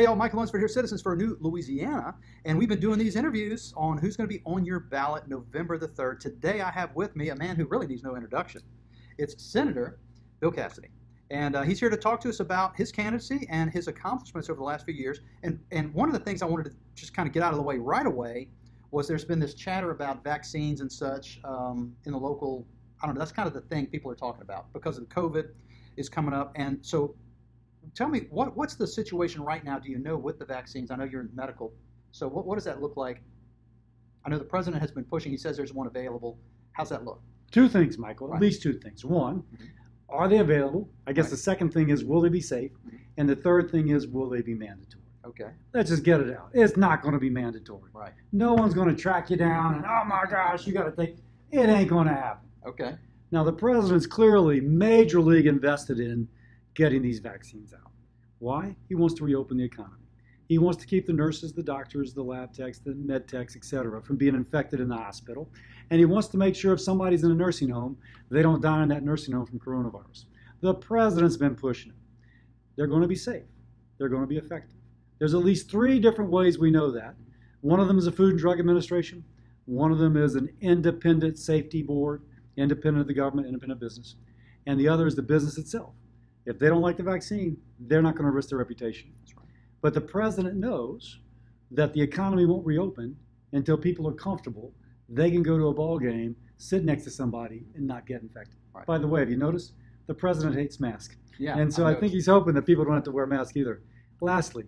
Hey, all, Michael Lunsford here, Citizens for a New Louisiana, and we've been doing these interviews on who's going to be on your ballot November the 3rd. Today I have with me a man who really needs no introduction. It's Senator Bill Cassidy. And uh, he's here to talk to us about his candidacy and his accomplishments over the last few years. And, and one of the things I wanted to just kind of get out of the way right away was there's been this chatter about vaccines and such um, in the local, I don't know, that's kind of the thing people are talking about because of the COVID is coming up. And so tell me, what, what's the situation right now? Do you know with the vaccines? I know you're in medical. So what, what does that look like? I know the president has been pushing. He says there's one available. How's that look? Two things, Michael. Right. At least two things. One, Mhm. are they available? I guess Right. the second thing is, will they be safe? Mhm. And the third thing is, will they be mandatory? Okay, Let's just get it out. It's not going to be mandatory. right. No one's going to track you down and, oh my gosh, you got to take. It ain't going to happen. Okay, Now, the president's clearly major league invested in getting these vaccines out. Why? He wants to reopen the economy. He wants to keep the nurses, the doctors, the lab techs, the med techs, et cetera, from being infected in the hospital. And he wants to make sure if somebody's in a nursing home, they don't die in that nursing home from coronavirus. The president's been pushing it. They're going to be safe. They're going to be effective. There's at least three different ways we know that. One of them is the Food and Drug Administration. One of them is an independent safety board, independent of the government, independent of business. And the other is the business itself. If they don't like the vaccine, they're not going to risk their reputation. that's right. But the president knows that the economy won't reopen until people are comfortable. They can go to a ball game, sit next to somebody, and not get infected. Right. By the way, have you noticed? The president hates masks. Yeah. and so I, noticed. think he's hoping that people don't have to wear masks either. Lastly,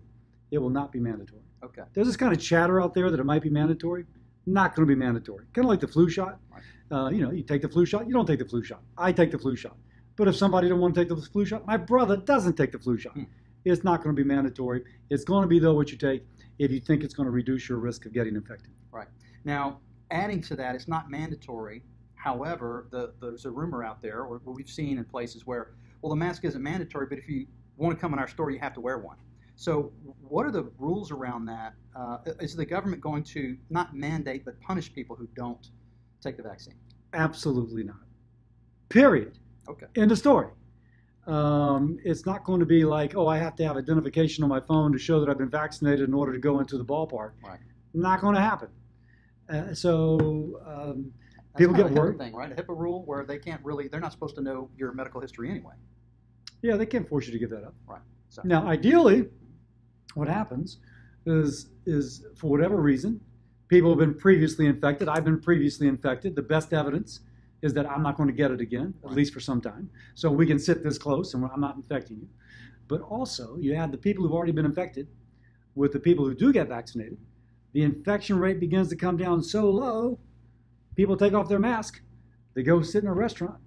it will not be mandatory. Okay, There's this kind of chatter out there that it might be mandatory. Not going to be mandatory. Kind of like the flu shot. Right. Uh, you know, you take the flu shot, you don't take the flu shot. I take the flu shot. But if somebody don't want to take the flu shot, my brother doesn't take the flu shot. Hmm. It's not going to be mandatory. It's going to be though what you take if you think it's going to reduce your risk of getting infected. Right. Now, adding to that, it's not mandatory. However, the, there's a rumor out there, or we've seen in places where, well, the mask isn't mandatory, but if you want to come in our store, you have to wear one. So, what are the rules around that? Uh, is the government going to not mandate but punish people who don't take the vaccine? Absolutely not. Period. Okay. End of story. Um, it's not going to be like, oh, I have to have identification on my phone to show that I've been vaccinated in order to go into the ballpark. Right. Not going to happen. Uh, so um, People get worried. thing, right? A HIPAA rule where they can't really, they're not supposed to know your medical history anyway. yeah, they can't force you to give that up. So, Now, ideally, what happens is is for whatever reason, people have been previously infected. I've been previously infected. The best evidence is that I'm not going to get it again, at least for some time. So we can sit this close and I'm not infecting you. But also, you add the people who've already been infected with the people who do get vaccinated. The infection rate begins to come down so low, people take off their mask, they go sit in a restaurant,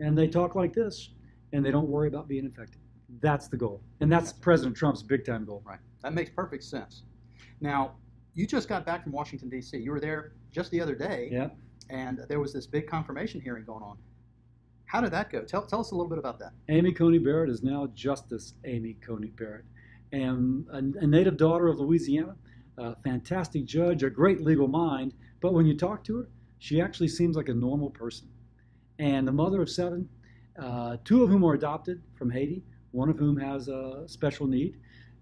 and they talk like this, and they don't worry about being infected. That's the goal. And that's President Trump's big time goal. Right. That makes perfect sense. Now, you just got back from Washington, D.C. You were there just the other day, Yeah. And there was this big confirmation hearing going on. How did that go? Tell, tell us a little bit about that. Amy Coney Barrett is now Justice Amy Coney Barrett, and a, a native daughter of Louisiana, a fantastic judge, a great legal mind. But when you talk to her, she actually seems like a normal person. And the mother of seven, uh, two of whom are adopted from Haiti, one of whom has a special need,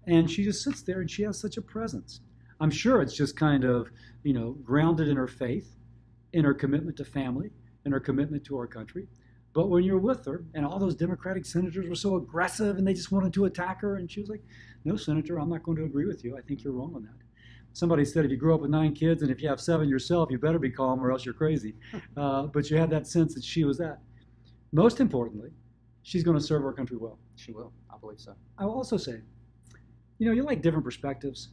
and she just sits there and she has such a presence. I'm sure it's just kind of, you know, grounded in her faith, in her commitment to family, in her commitment to our country. But when you're with her, and all those Democratic senators were so aggressive and they just wanted to attack her, and she was like, No, Senator, I'm not going to agree with you. I think you're wrong on that. Somebody said if you grow up with nine kids and if you have seven yourself, you better be calm or else you're crazy. Uh, but you had that sense that she was that. Most importantly, she's going to serve our country well. She will. I believe so. I will also say, you know, you like different perspectives.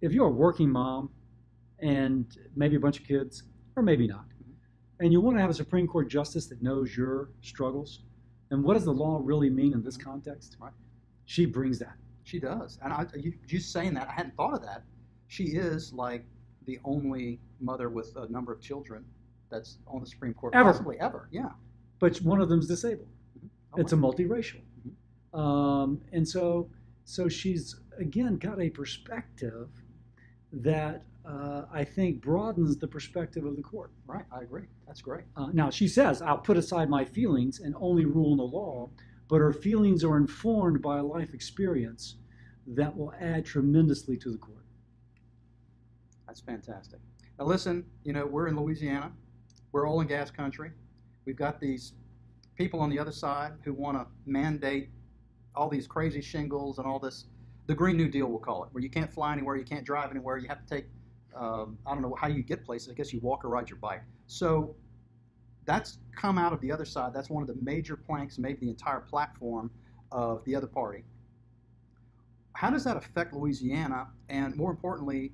If you're a working mom and maybe a bunch of kids, or maybe not, mm-hmm. and you want to have a Supreme Court justice that knows your struggles, and what does the law really mean in this mm-hmm. context? Right. She brings that. She does. And I, you, you saying that, I hadn't thought of that. She is like the only mother with a number of children that's on the Supreme Court, Ever. possibly ever. Yeah. But one of them's disabled. Mm-hmm. Oh, it's a multiracial. Um, and so, so she's again got a perspective that uh, I think broadens the perspective of the court. right. I agree. That's great. Uh, now, she says, I'll put aside my feelings and only rule in the law, but her feelings are informed by a life experience that will add tremendously to the court. That's fantastic. Now, listen, you know, we're in Louisiana, we're oil and gas country. We've got these people on the other side who want to mandate all these crazy shingles and all this, the Green New Deal, we'll call it, where you can't fly anywhere, you can't drive anywhere, you have to take, um, I don't know how you get places. I guess you walk or ride your bike. So that's come out of the other side. That's one of the major planks, maybe the entire platform of the other party. How does that affect Louisiana? And more importantly,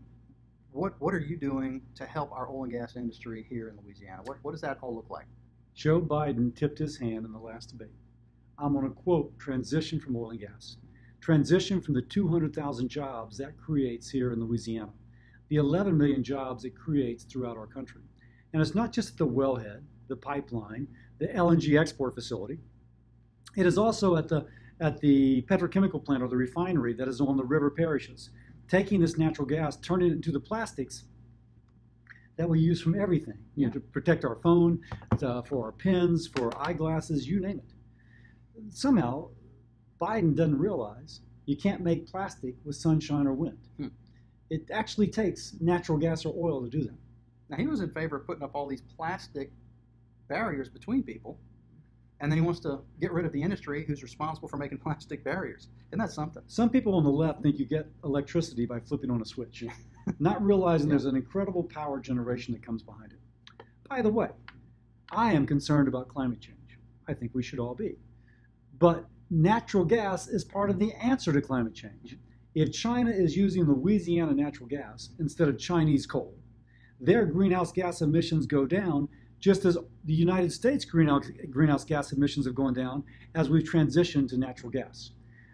what, what are you doing to help our oil and gas industry here in Louisiana? What, what does that all look like? Joe Biden tipped his hand in the last debate. I'm going to quote transition from oil and gas. Transition from the 200,000 jobs that creates here in Louisiana, the 11 million jobs it creates throughout our country. And it's not just at the wellhead, the pipeline, the LNG export facility. It is also at the at the petrochemical plant or the refinery that is on the river parishes, taking this natural gas, turning it into the plastics that we use from everything, you know, to protect our phone, to, for our pens, for eyeglasses, you name it. Somehow, Biden doesn't realize you can't make plastic with sunshine or wind. Hmm. It actually takes natural gas or oil to do that. Now, he was in favor of putting up all these plastic barriers between people and then he wants to get rid of the industry who's responsible for making plastic barriers. Isn't that something? Some people on the left think you get electricity by flipping on a switch, not realizing yeah. there's an incredible power generation that comes behind it. By the way, I am concerned about climate change. I think we should all be. But natural gas is part of the answer to climate change. If China is using Louisiana natural gas instead of Chinese coal, their greenhouse gas emissions go down just as the United States greenhouse, greenhouse gas emissions have gone down as we've transitioned to natural gas.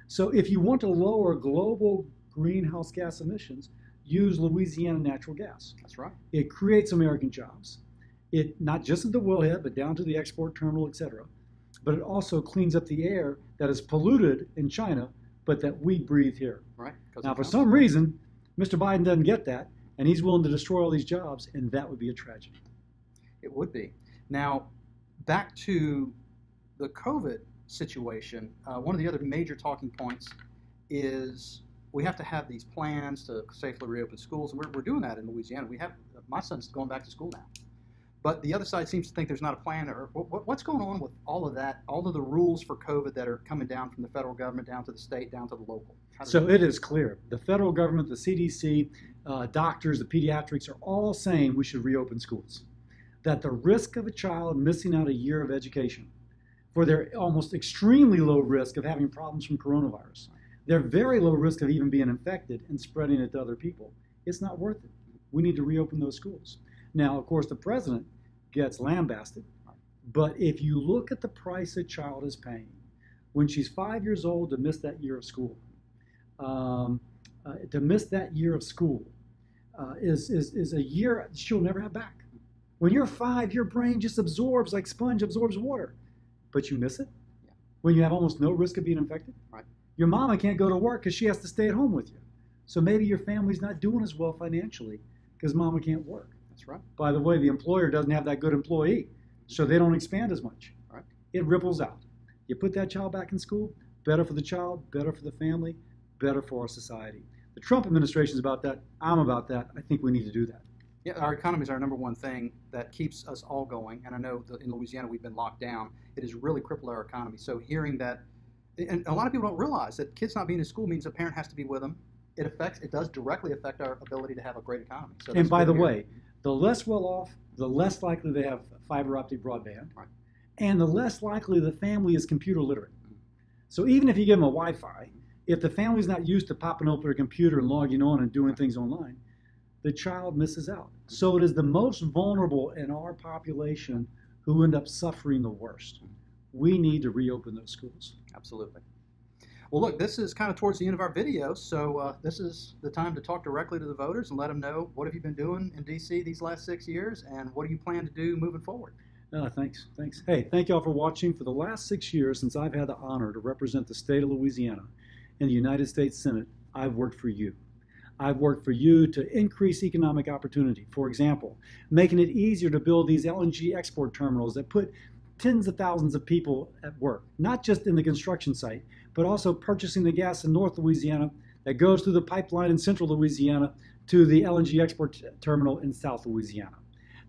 So if you want to lower global greenhouse gas emissions, use Louisiana natural gas. That's right. It creates American jobs. It not just at the wellhead, but down to the export terminal, et cetera. But it also cleans up the air that is polluted in China, but that we breathe here. Right. Now, for some reason, Mr. Biden doesn't get that, and he's willing to destroy all these jobs, and that would be a tragedy. It would be. Now, back to the COVID situation, uh, one of the other major talking points is we have to have these plans to safely reopen schools, and we're, we're doing that in Louisiana. We have my son's going back to school now, but the other side seems to think there's not a plan. Or what, what's going on with all of that? All of the rules for COVID that are coming down from the federal government down to the state, down to the local. So it is clear the federal government, the CDC, uh, doctors, the pediatrics are all saying we should reopen schools that the risk of a child missing out a year of education for their almost extremely low risk of having problems from coronavirus, their very low risk of even being infected and spreading it to other people, it's not worth it. We need to reopen those schools. Now, of course, the president gets lambasted, but if you look at the price a child is paying when she's five years old to miss that year of school, um, uh, to miss that year of school uh, is, is, is a year she'll never have back. When you're five, your brain just absorbs like sponge absorbs water, but you miss it. Yeah. When you have almost no risk of being infected, right. your mama can't go to work because she has to stay at home with you. So maybe your family's not doing as well financially because mama can't work. That's right. By the way, the employer doesn't have that good employee, so they don't expand as much. Right. It ripples out. You put that child back in school, better for the child, better for the family, better for our society. The Trump administration is about that. I'm about that. I think we need to do that. Yeah, our economy is our number one thing that keeps us all going. And I know in Louisiana we've been locked down. It has really crippled our economy. So hearing that, and a lot of people don't realize that kids not being in school means a parent has to be with them. It affects, it does directly affect our ability to have a great economy. So and by the way, the hmm. less well off, the less likely they have fiber optic broadband, right. and the less likely the family is computer literate. So even if you give them a Wi-Fi, if the family's not used to popping open their computer and logging on and doing things online, the child misses out. So it is the most vulnerable in our population who end up suffering the worst. Hmm. We need to reopen those schools. Absolutely. Well, look, this is kind of towards the end of our video, so uh, this is the time to talk directly to the voters and let them know what have you been doing in D.C. these last six years and what do you plan to do moving forward. Uh, thanks. Thanks. Hey, thank you all for watching. For the last six years, since I've had the honor to represent the state of Louisiana in the United States Senate, I've worked for you. I've worked for you to increase economic opportunity. For example, making it easier to build these LNG export terminals that put tens of thousands of people at work, not just in the construction site, but also purchasing the gas in North Louisiana that goes through the pipeline in central Louisiana to the LNG export terminal in South Louisiana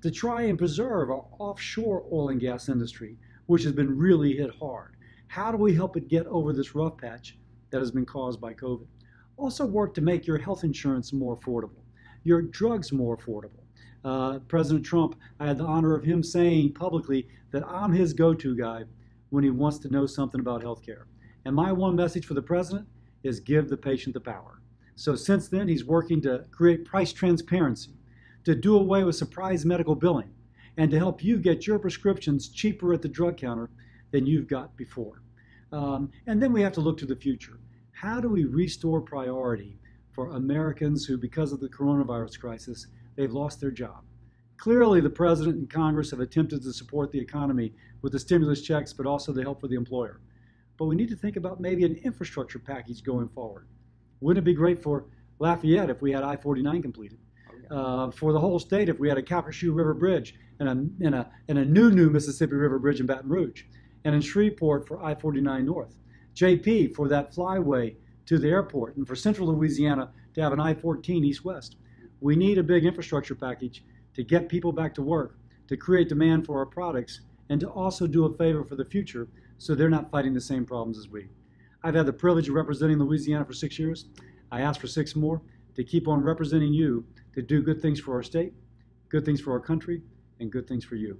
to try and preserve our offshore oil and gas industry, which has been really hit hard. How do we help it get over this rough patch that has been caused by COVID? Also, work to make your health insurance more affordable, your drugs more affordable. Uh, President Trump, I had the honor of him saying publicly that I'm his go to guy when he wants to know something about healthcare. And my one message for the president is give the patient the power. So since then, he's working to create price transparency, to do away with surprise medical billing, and to help you get your prescriptions cheaper at the drug counter than you've got before. Um, and then we have to look to the future. How do we restore priority for Americans who, because of the coronavirus crisis, they've lost their job? Clearly, the president and Congress have attempted to support the economy with the stimulus checks, but also the help for the employer. But we need to think about maybe an infrastructure package going forward. Wouldn't it be great for Lafayette if we had I 49 completed? Uh, for the whole state, if we had a Calcasieu River Bridge and a, and, a, and a new, new Mississippi River Bridge in Baton Rouge, and in Shreveport for I 49 North, JP for that flyway to the airport, and for central Louisiana to have an I 14 east west. We need a big infrastructure package to get people back to work, to create demand for our products, and to also do a favor for the future so they're not fighting the same problems as we. I've had the privilege of representing Louisiana for six years. I ask for six more to keep on representing you to do good things for our state, good things for our country, and good things for you.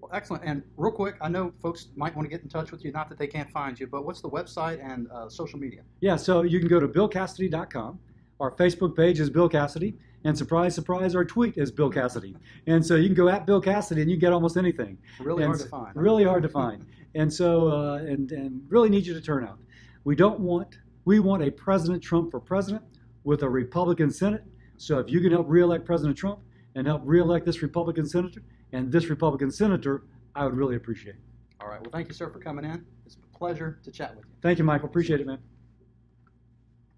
Well, excellent. And real quick, I know folks might want to get in touch with you. Not that they can't find you, but what's the website and uh, social media? Yeah, so you can go to billcassidy.com. Our Facebook page is Bill Cassidy. And surprise, surprise, our tweet is Bill Cassidy. And so you can go at Bill Cassidy and you get almost anything. Really and hard to find. Really hard to find. And so, uh, and, and really need you to turn out. We don't want, we want a President Trump for president with a Republican Senate. So if you can help reelect President Trump and help reelect this Republican senator and this Republican senator, I would really appreciate it. All right. Well, thank you, sir, for coming in. It's a pleasure to chat with you. Thank you, Michael. Appreciate it, man.